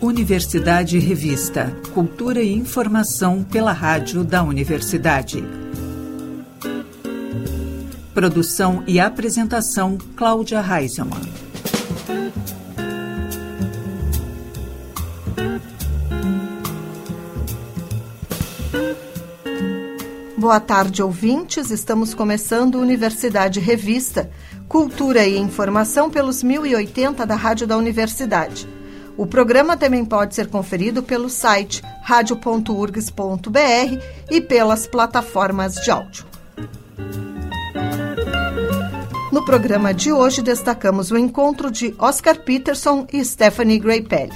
Universidade Revista. Cultura e informação pela rádio da universidade. Produção e apresentação Cláudia Reisemann. Boa tarde, ouvintes. Estamos começando Universidade Revista, Cultura e Informação pelos 1080 da Rádio da Universidade. O programa também pode ser conferido pelo site radio.urgs.br e pelas plataformas de áudio. No programa de hoje destacamos o encontro de Oscar Peterson e Stephanie Grappelli.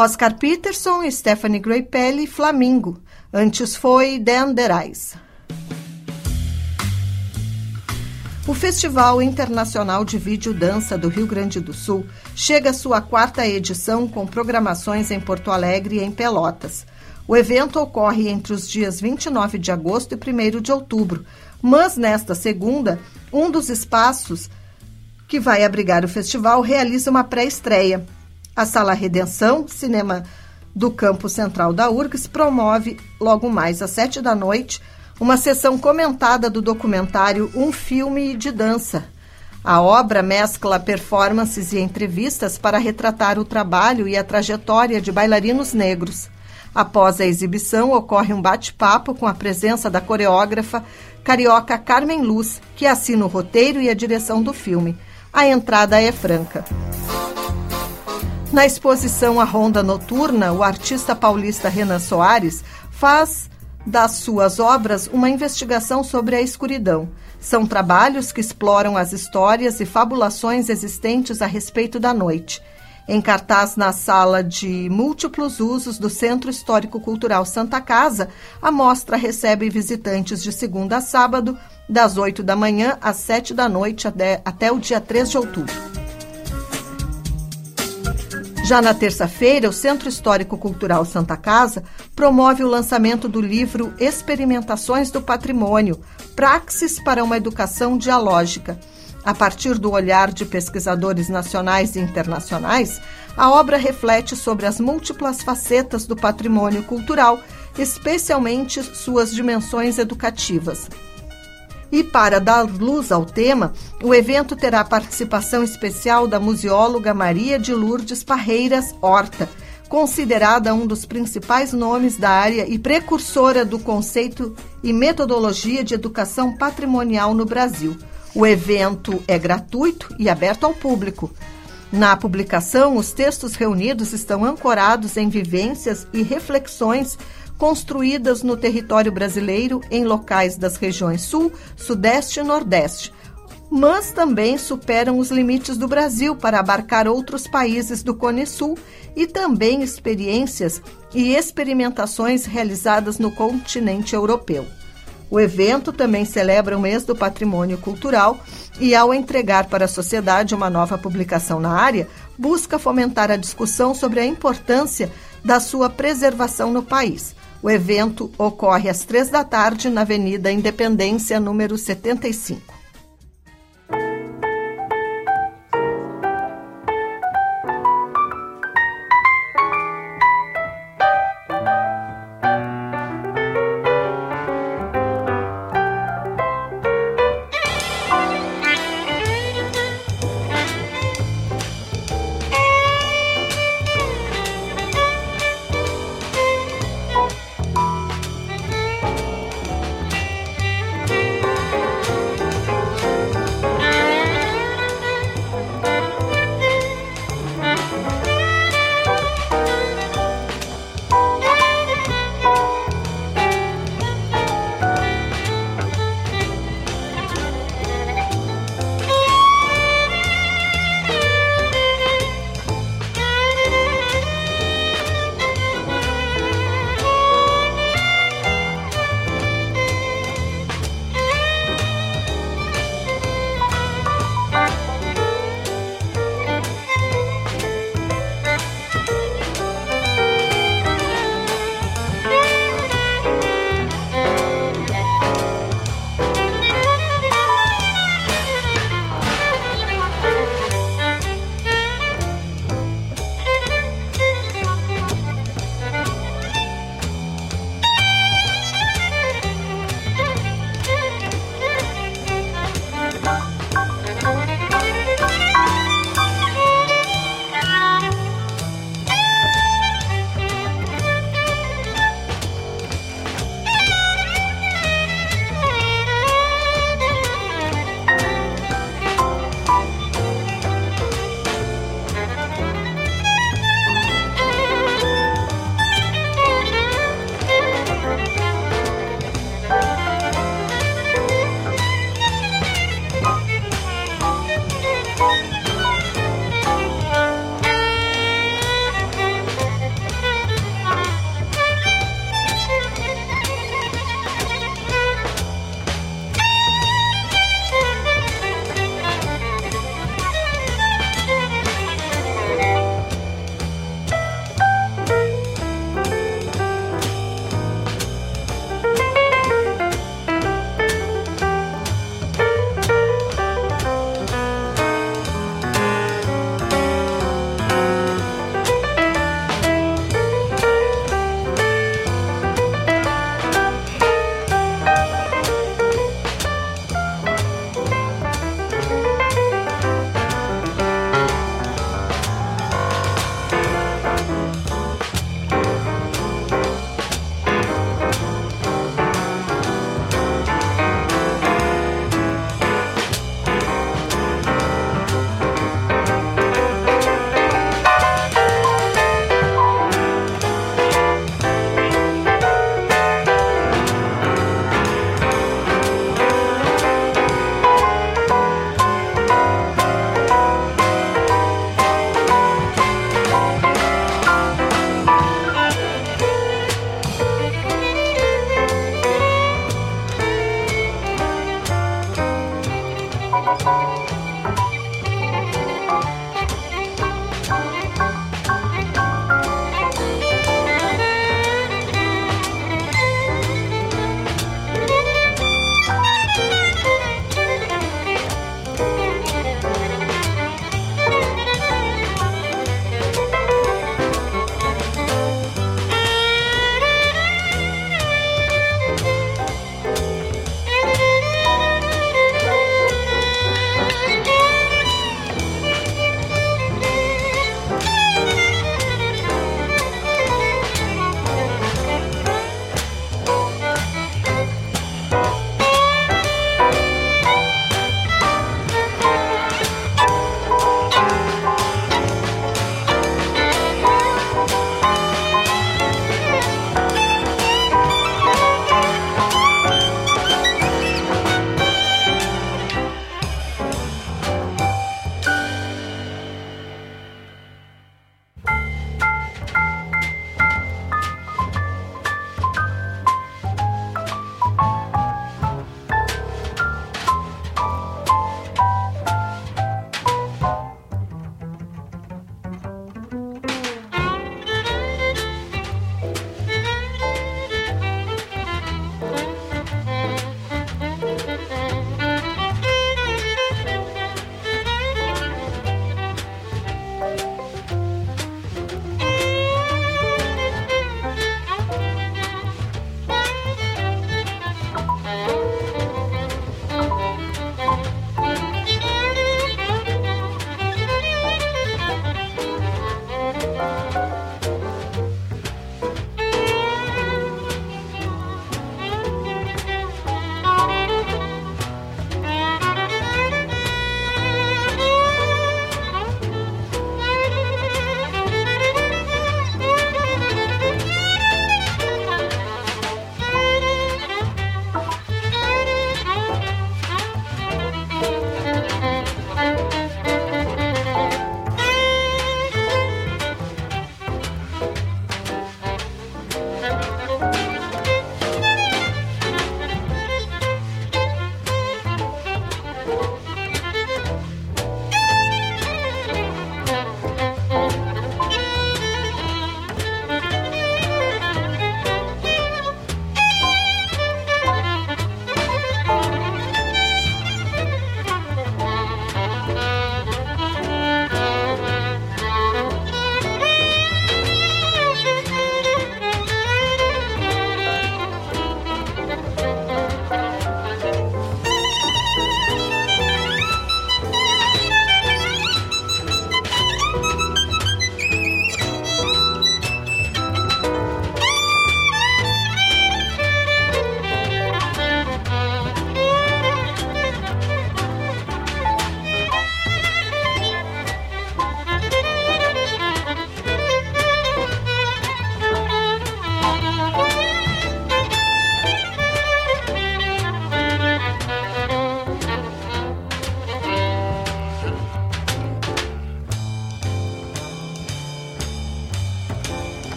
Oscar Peterson Stephanie Grappelli, Flamingo. Antes foi Dan Derais. O Festival Internacional de Vídeo Dança do Rio Grande do Sul chega à sua quarta edição com programações em Porto Alegre e em Pelotas. O evento ocorre entre os dias 29 de agosto e 1 de outubro, mas nesta segunda, um dos espaços que vai abrigar o festival realiza uma pré-estreia. A Sala Redenção, cinema do Campo Central da URGS, promove, logo mais às sete da noite, uma sessão comentada do documentário Um Filme de Dança. A obra mescla performances e entrevistas para retratar o trabalho e a trajetória de bailarinos negros. Após a exibição, ocorre um bate-papo com a presença da coreógrafa carioca Carmen Luz, que assina o roteiro e a direção do filme. A entrada é franca. Na exposição A Ronda Noturna, o artista paulista Renan Soares faz das suas obras uma investigação sobre a escuridão. São trabalhos que exploram as histórias e fabulações existentes a respeito da noite. Em cartaz na sala de múltiplos usos do Centro Histórico Cultural Santa Casa, a mostra recebe visitantes de segunda a sábado, das 8 da manhã às 7 da noite até, o dia 3 de outubro. Já na terça-feira, o Centro Histórico Cultural Santa Casa promove o lançamento do livro Experimentações do Patrimônio Praxis para uma Educação Dialógica. A partir do olhar de pesquisadores nacionais e internacionais, a obra reflete sobre as múltiplas facetas do patrimônio cultural, especialmente suas dimensões educativas. E para dar luz ao tema, o evento terá participação especial da museóloga Maria de Lourdes Parreiras Horta, considerada um dos principais nomes da área e precursora do conceito e metodologia de educação patrimonial no Brasil. O evento é gratuito e aberto ao público. Na publicação, os textos reunidos estão ancorados em vivências e reflexões construídas no território brasileiro em locais das regiões Sul, Sudeste e Nordeste, mas também superam os limites do Brasil para abarcar outros países do Cone Sul e também experiências e experimentações realizadas no continente europeu. O evento também celebra o mês do patrimônio cultural e, ao entregar para a sociedade uma nova publicação na área, busca fomentar a discussão sobre a importância da sua preservação no país. O evento ocorre às três da tarde na Avenida Independência, número 75.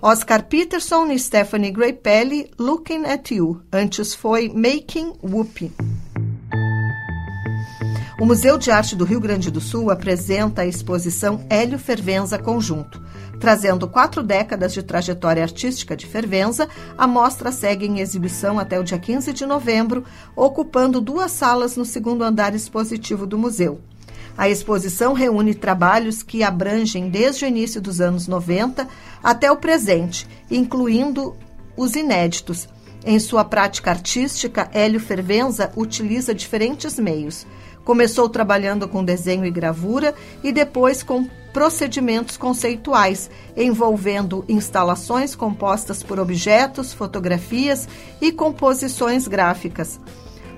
Oscar Peterson e Stephanie Grappelli, Looking at You. Antes foi Making Whoopie. O Museu de Arte do Rio Grande do Sul apresenta a exposição Hélio Fervenza Conjunto. Trazendo quatro décadas de trajetória artística de Fervenza, a mostra segue em exibição até o dia 15 de novembro, ocupando duas salas no segundo andar expositivo do museu. A exposição reúne trabalhos que abrangem desde o início dos anos 90 até o presente, incluindo os inéditos. Em sua prática artística, Hélio Fervenza utiliza diferentes meios. Começou trabalhando com desenho e gravura e depois com procedimentos conceituais, envolvendo instalações compostas por objetos, fotografias e composições gráficas.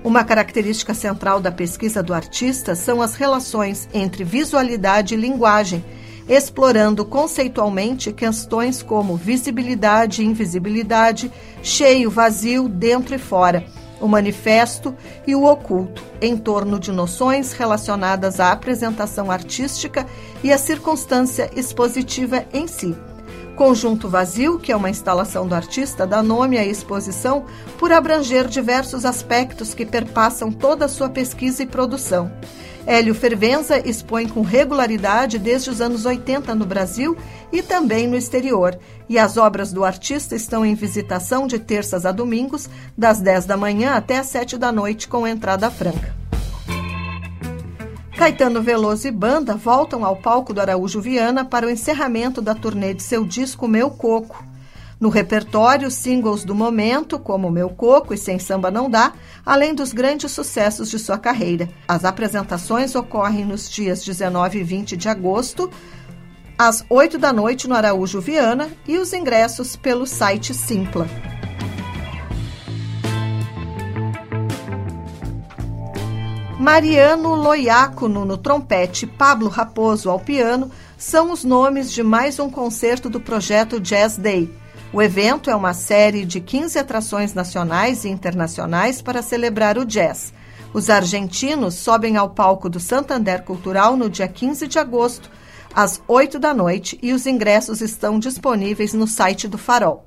Uma característica central da pesquisa do artista são as relações entre visualidade e linguagem, explorando conceitualmente questões como visibilidade e invisibilidade, cheio, vazio, dentro e fora o manifesto e o oculto, em torno de noções relacionadas à apresentação artística e à circunstância expositiva em si. Conjunto Vazio, que é uma instalação do artista, dá nome à exposição por abranger diversos aspectos que perpassam toda a sua pesquisa e produção. Hélio Fervenza expõe com regularidade desde os anos 80 no Brasil e também no exterior, e as obras do artista estão em visitação de terças a domingos, das 10 da manhã até as 7 da noite, com entrada franca. Caetano Veloso e banda voltam ao palco do Araújo Viana para o encerramento da turnê de seu disco Meu Coco. No repertório, singles do momento, como Meu Coco e Sem Samba Não Dá, além dos grandes sucessos de sua carreira. As apresentações ocorrem nos dias 19 e 20 de agosto, às 8 da noite no Araújo Viana e os ingressos pelo site Simpla. Mariano Loiacono no trompete, Pablo Raposo ao piano são os nomes de mais um concerto do projeto Jazz Day. O evento é uma série de 15 atrações nacionais e internacionais para celebrar o jazz. Os argentinos sobem ao palco do Santander Cultural no dia 15 de agosto às 8 da noite e os ingressos estão disponíveis no site do Farol.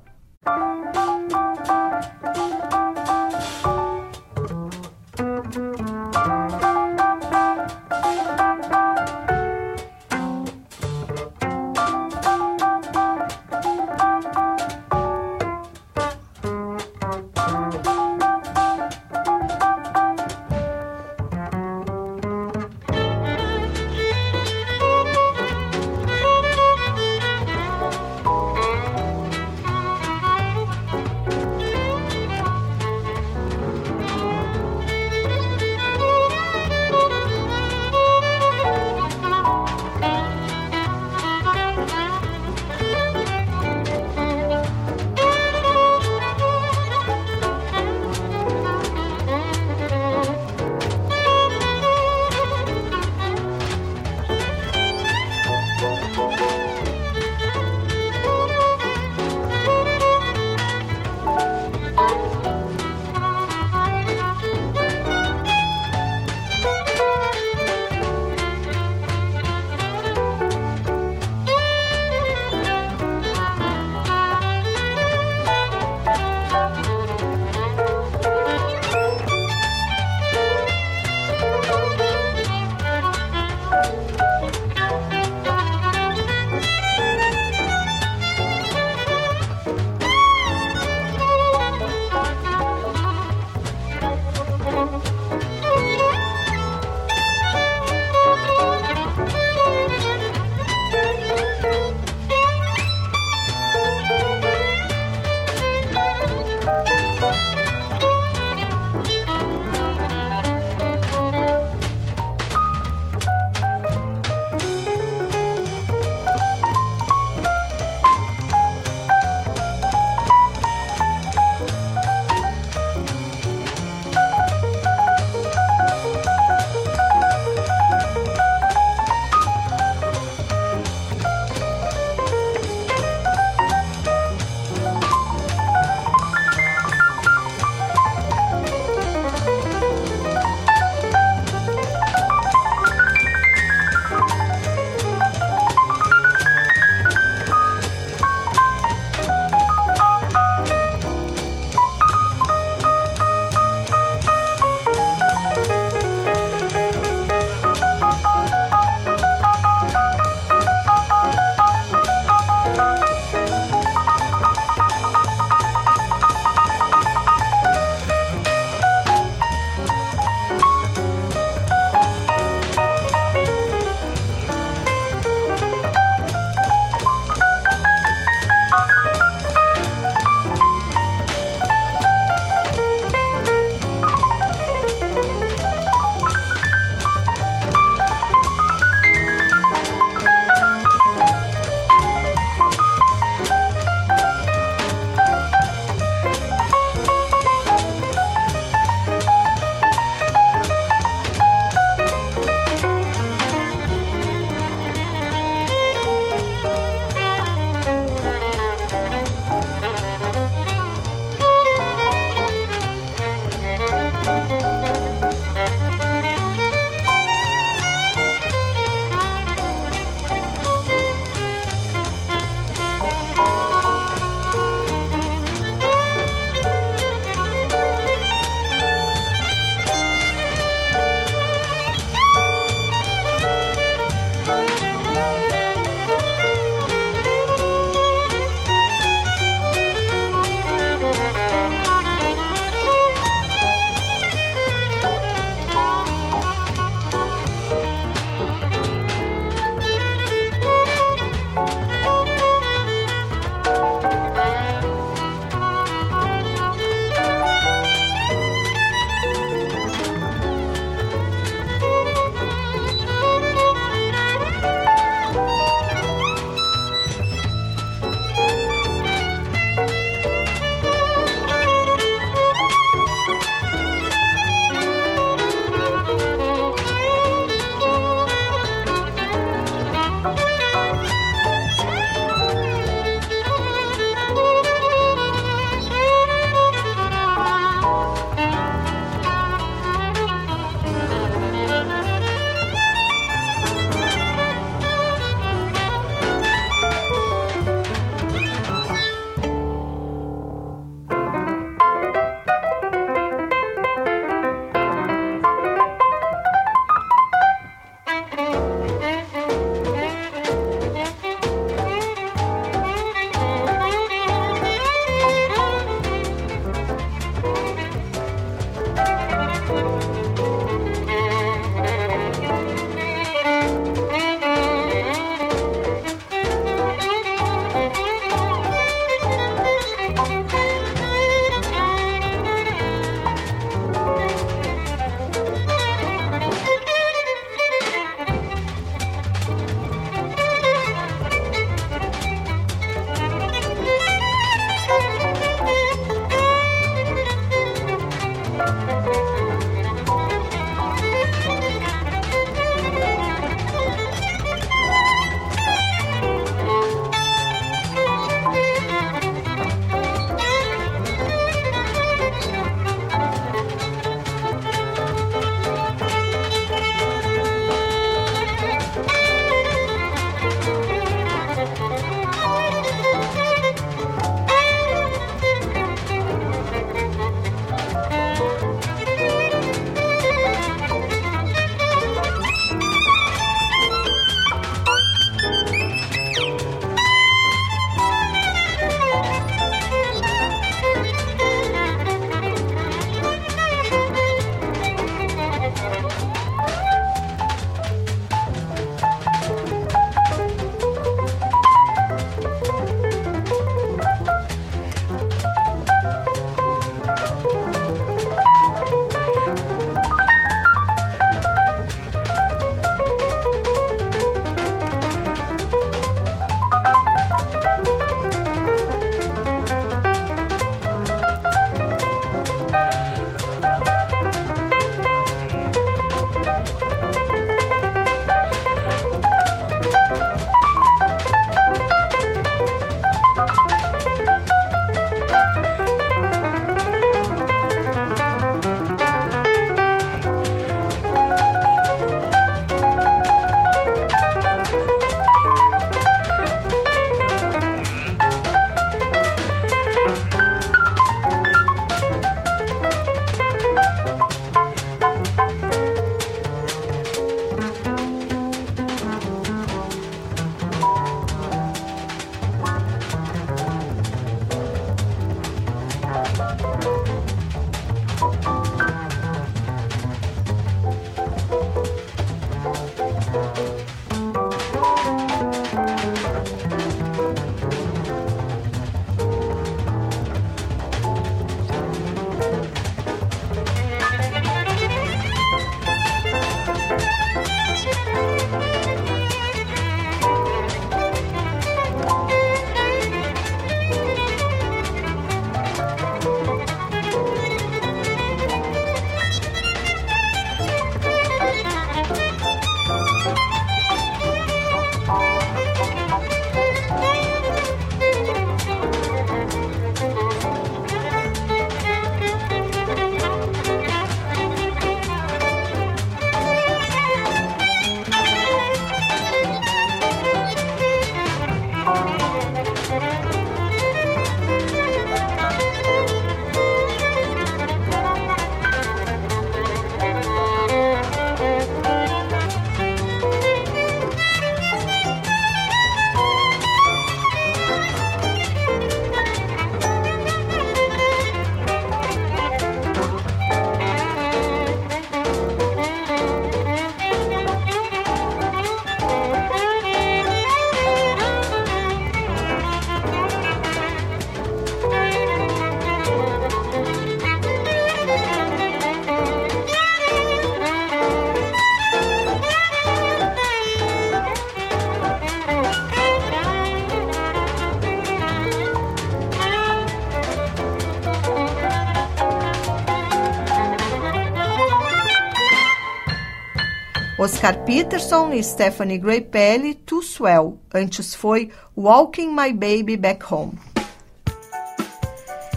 Oscar Peterson e Stephanie Grappelli, Too Swell. Antes foi Walking My Baby Back Home.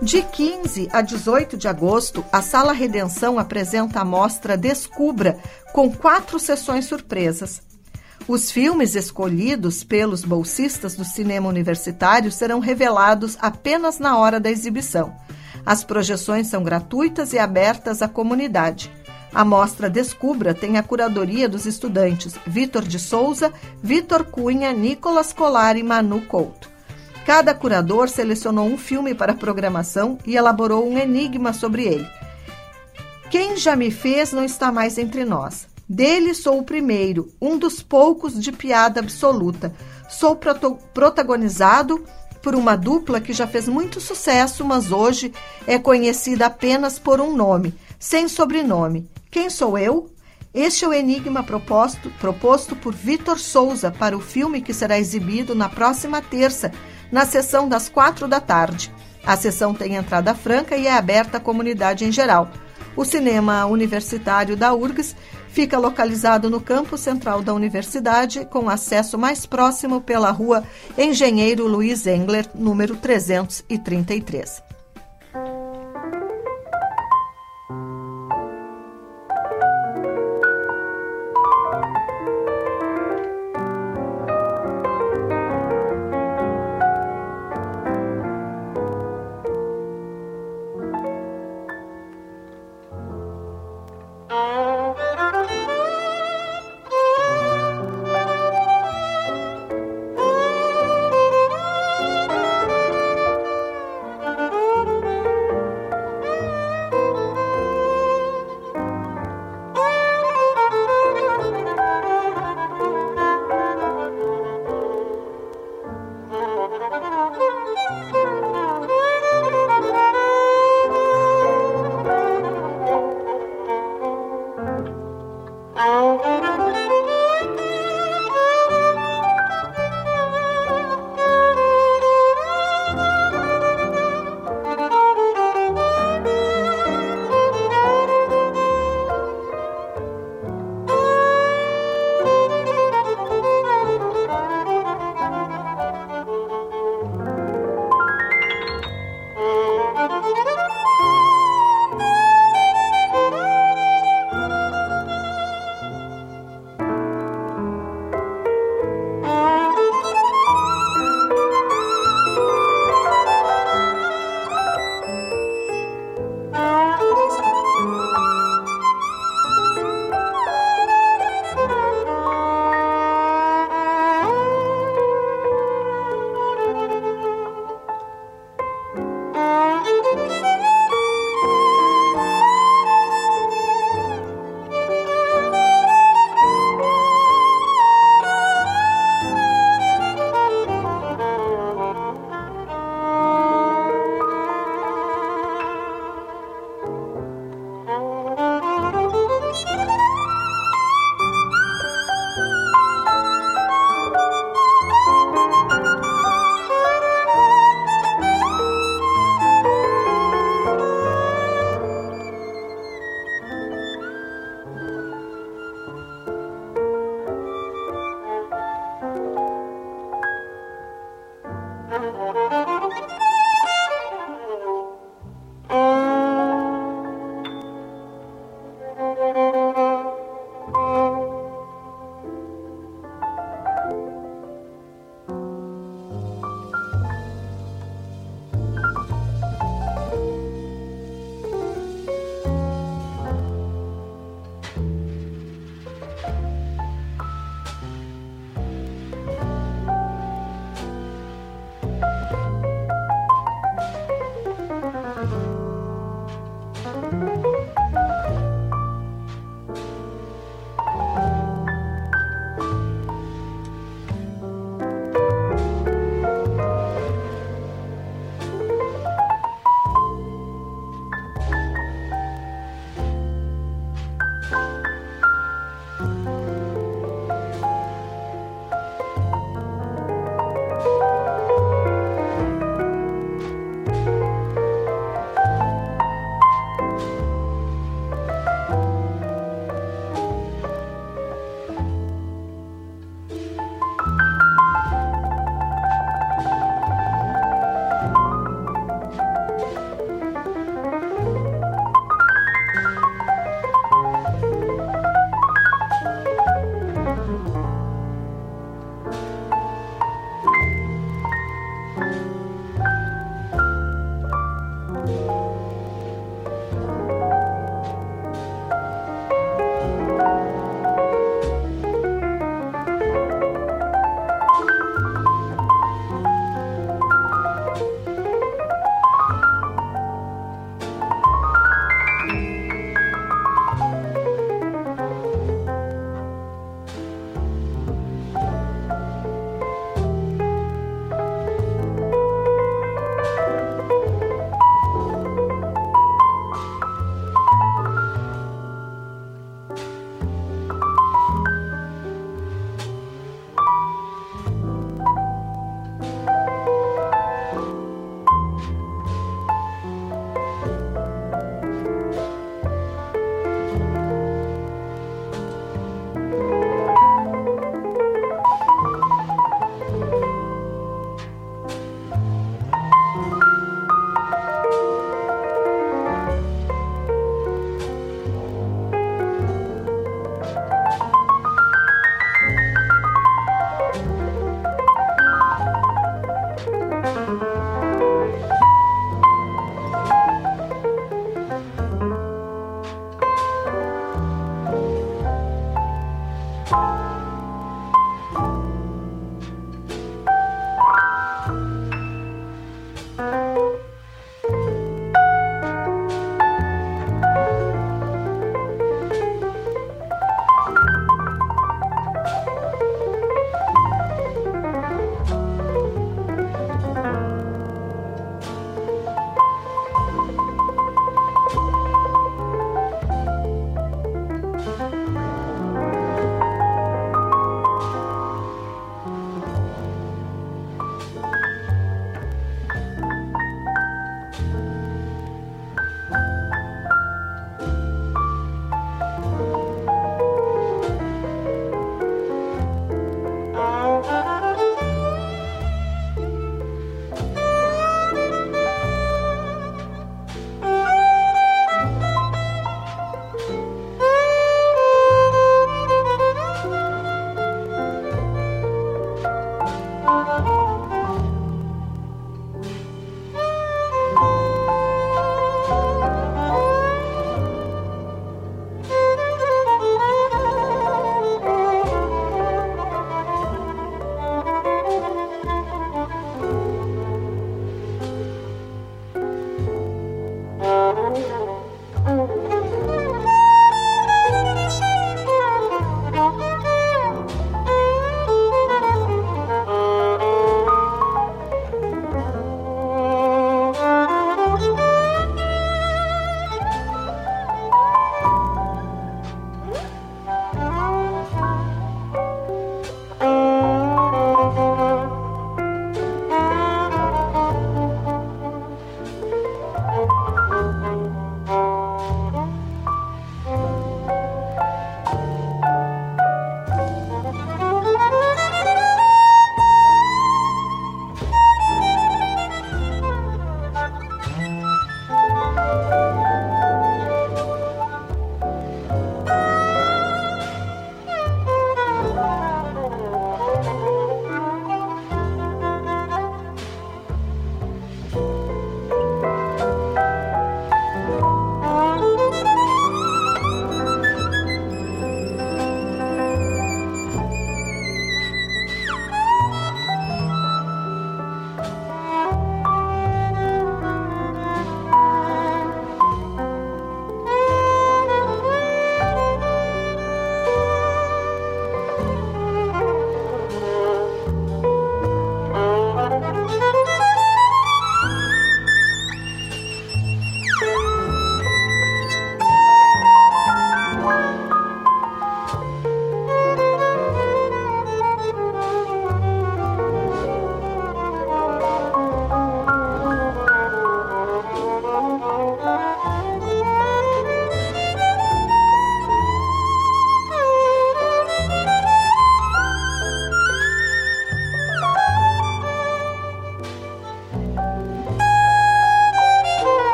De 15 a 18 de agosto, a Sala Redenção apresenta a mostra Descubra, com quatro sessões surpresas. Os filmes escolhidos pelos bolsistas do cinema universitário serão revelados apenas na hora da exibição. As projeções são gratuitas e abertas à comunidade. A mostra Descubra tem a curadoria dos estudantes Vitor de Souza, Vitor Cunha, Nicolas Colar e Manu Couto. Cada curador selecionou um filme para a programação e elaborou um enigma sobre ele. Quem já me fez não está mais entre nós. Dele sou o primeiro, um dos poucos de piada absoluta. Sou protagonizado por uma dupla que já fez muito sucesso, mas hoje é conhecida apenas por um nome, sem sobrenome. Quem sou eu? Este é o enigma proposto, proposto por Vitor Souza para o filme que será exibido na próxima terça, na sessão das quatro da tarde. A sessão tem entrada franca e é aberta à comunidade em geral. O cinema universitário da URGS fica localizado no campo central da universidade, com acesso mais próximo pela rua Engenheiro Luiz Engler, número 333.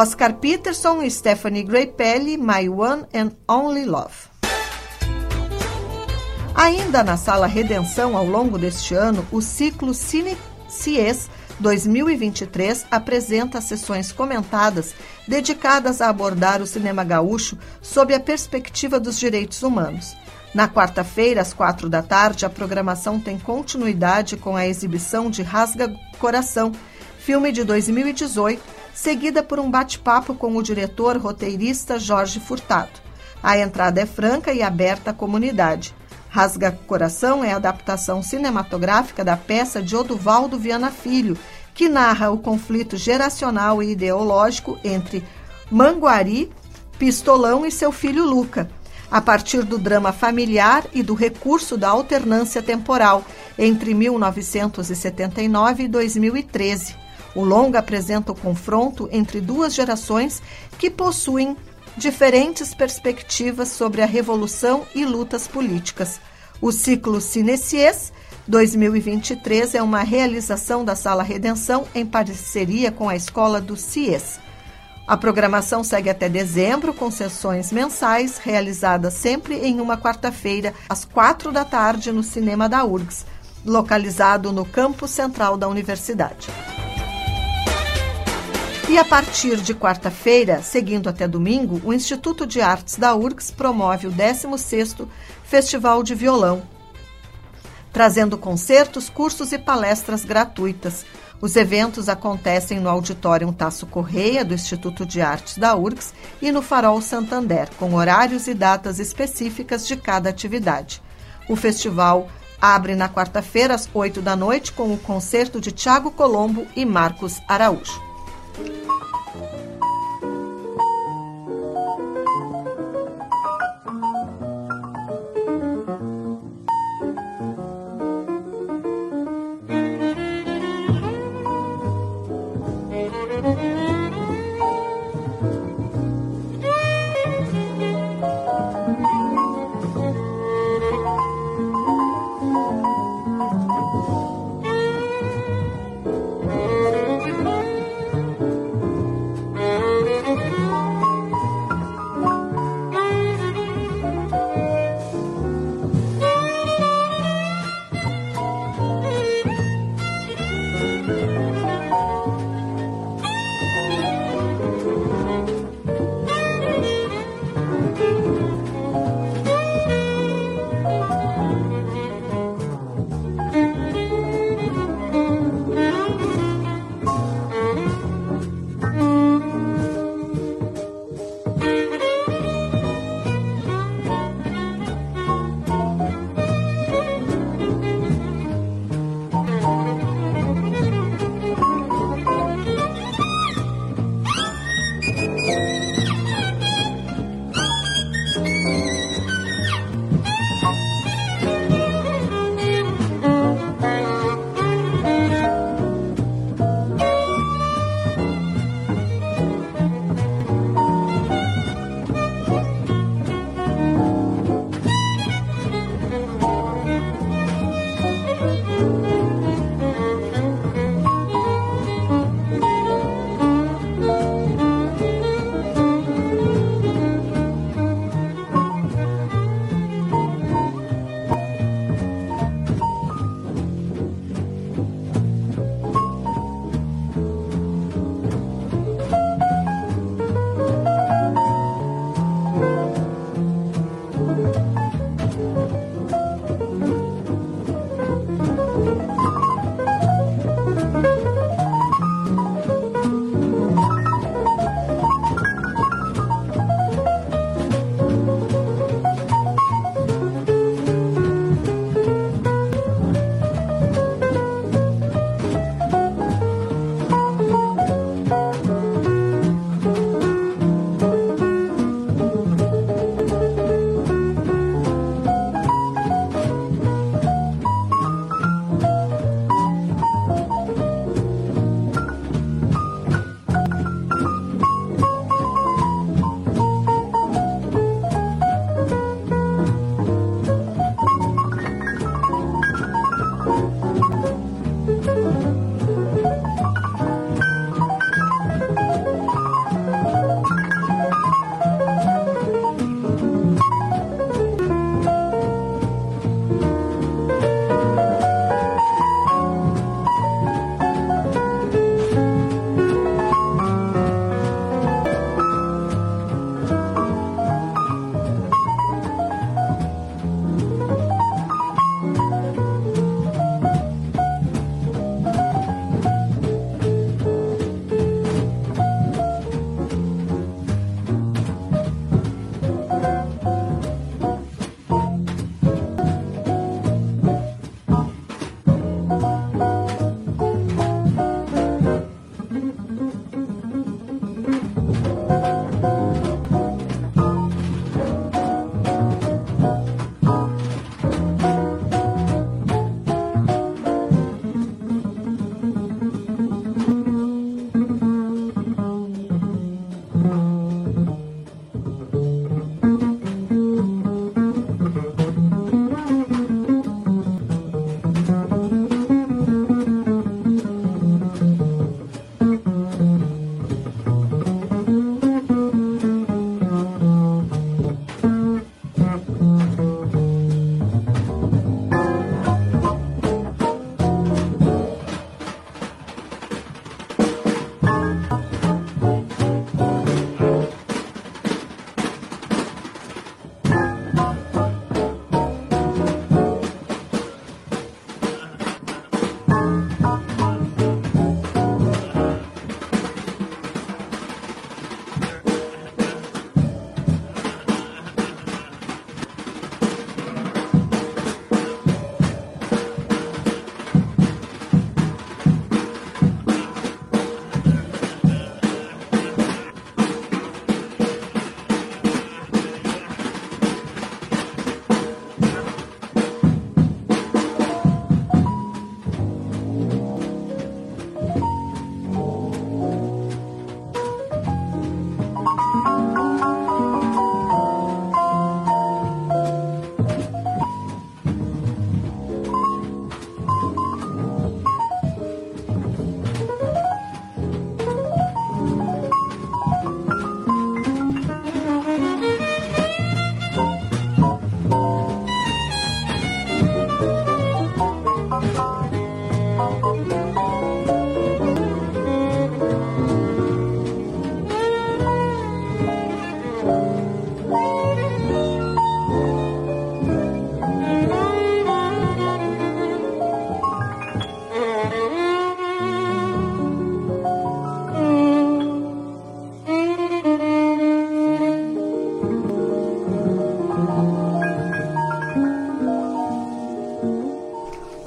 Oscar Peterson e Stephanie Grappelli, My One and Only Love. Ainda na Sala Redenção, ao longo deste ano, o ciclo Cine CIES 2023 apresenta sessões comentadas dedicadas a abordar o cinema gaúcho sob a perspectiva dos direitos humanos. Na quarta-feira, às quatro da tarde, a programação tem continuidade com a exibição de Rasga Coração, filme de 2018 seguida por um bate-papo com o diretor roteirista Jorge Furtado. A entrada é franca e aberta à comunidade. Rasga Coração é a adaptação cinematográfica da peça de Oduvaldo Viana Filho, que narra o conflito geracional e ideológico entre Manguari, Pistolão e seu filho Luca, a partir do drama familiar e do recurso da alternância temporal entre 1979 e 2013 o longa apresenta o confronto entre duas gerações que possuem diferentes perspectivas sobre a revolução e lutas políticas. O ciclo Cineciês 2023 é uma realização da Sala Redenção em parceria com a Escola do CIES. A programação segue até dezembro, com sessões mensais, realizadas sempre em uma quarta-feira, às quatro da tarde, no Cinema da URGS, localizado no campus central da universidade. E a partir de quarta-feira, seguindo até domingo, o Instituto de Artes da URGS promove o 16º Festival de Violão, trazendo concertos, cursos e palestras gratuitas. Os eventos acontecem no Auditório Tasso Correia, do Instituto de Artes da URGS, e no Farol Santander, com horários e datas específicas de cada atividade. O festival abre na quarta-feira, às 8 da noite, com o concerto de Tiago Colombo e Marcos Araújo. Thank you.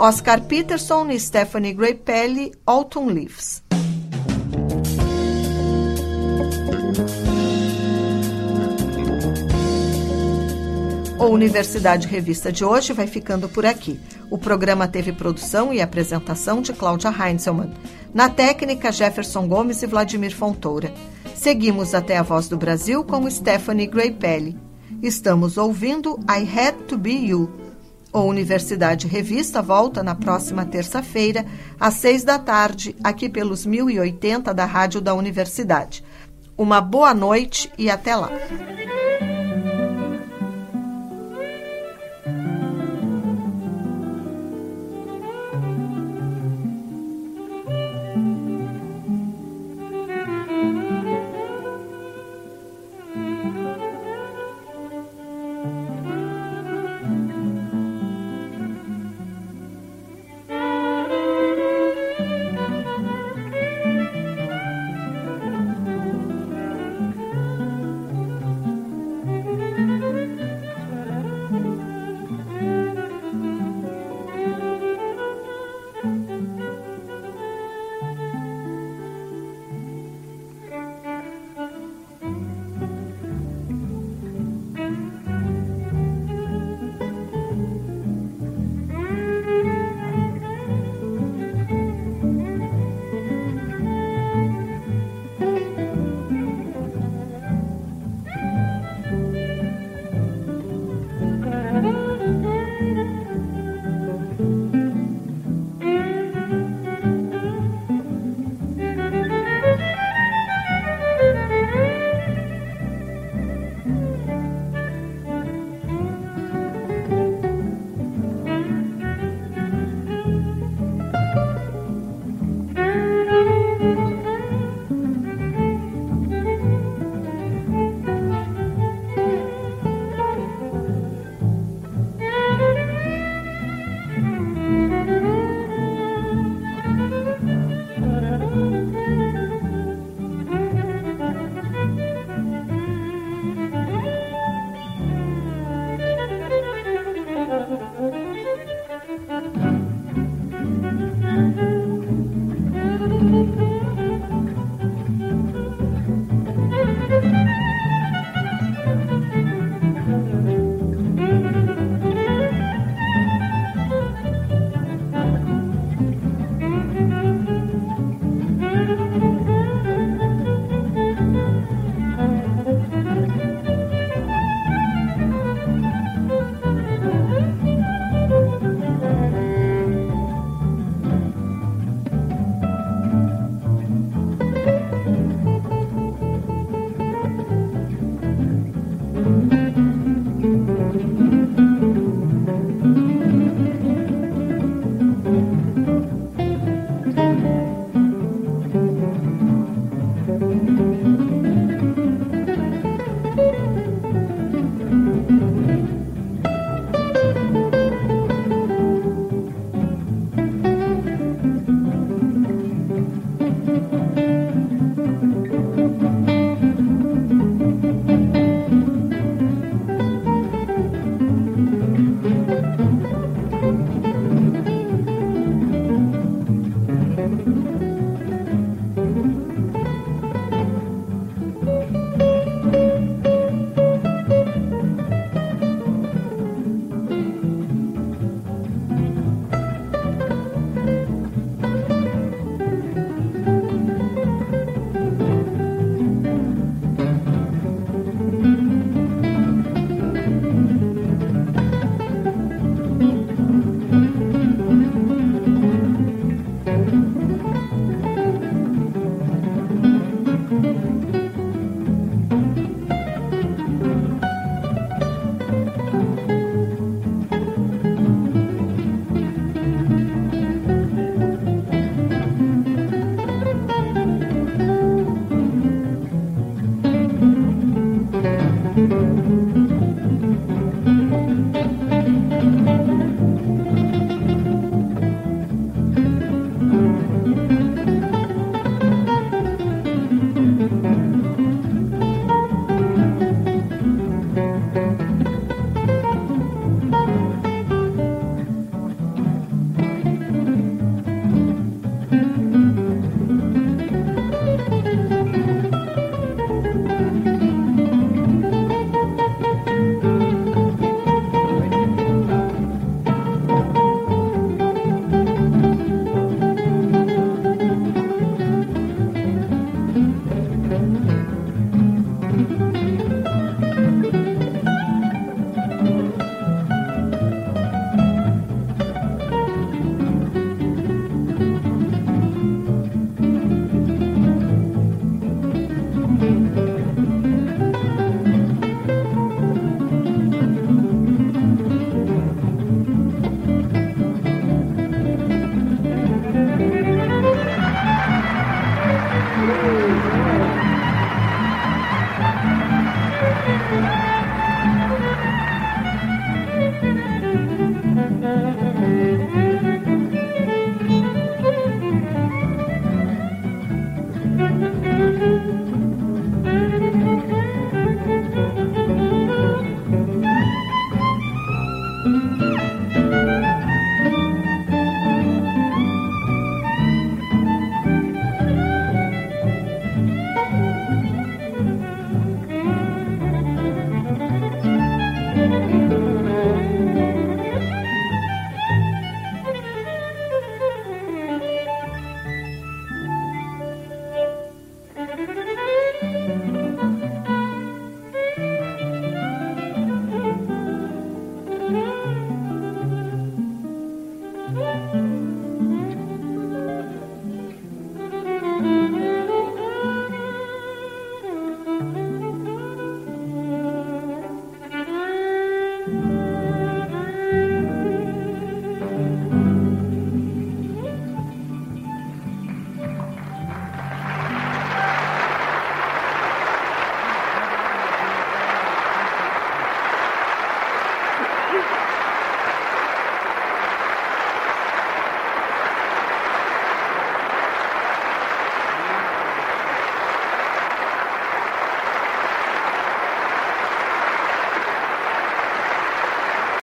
Oscar Peterson e Stephanie Grappelli, Autumn Leaves. O Universidade Revista de hoje vai ficando por aqui. O programa teve produção e apresentação de Cláudia Heinzelmann. Na técnica, Jefferson Gomes e Vladimir Fontoura. Seguimos até a Voz do Brasil com Stephanie Grappelli. Estamos ouvindo I Had to Be You. O Universidade Revista volta na próxima terça-feira, às seis da tarde, aqui pelos 1080 da Rádio da Universidade. Uma boa noite e até lá.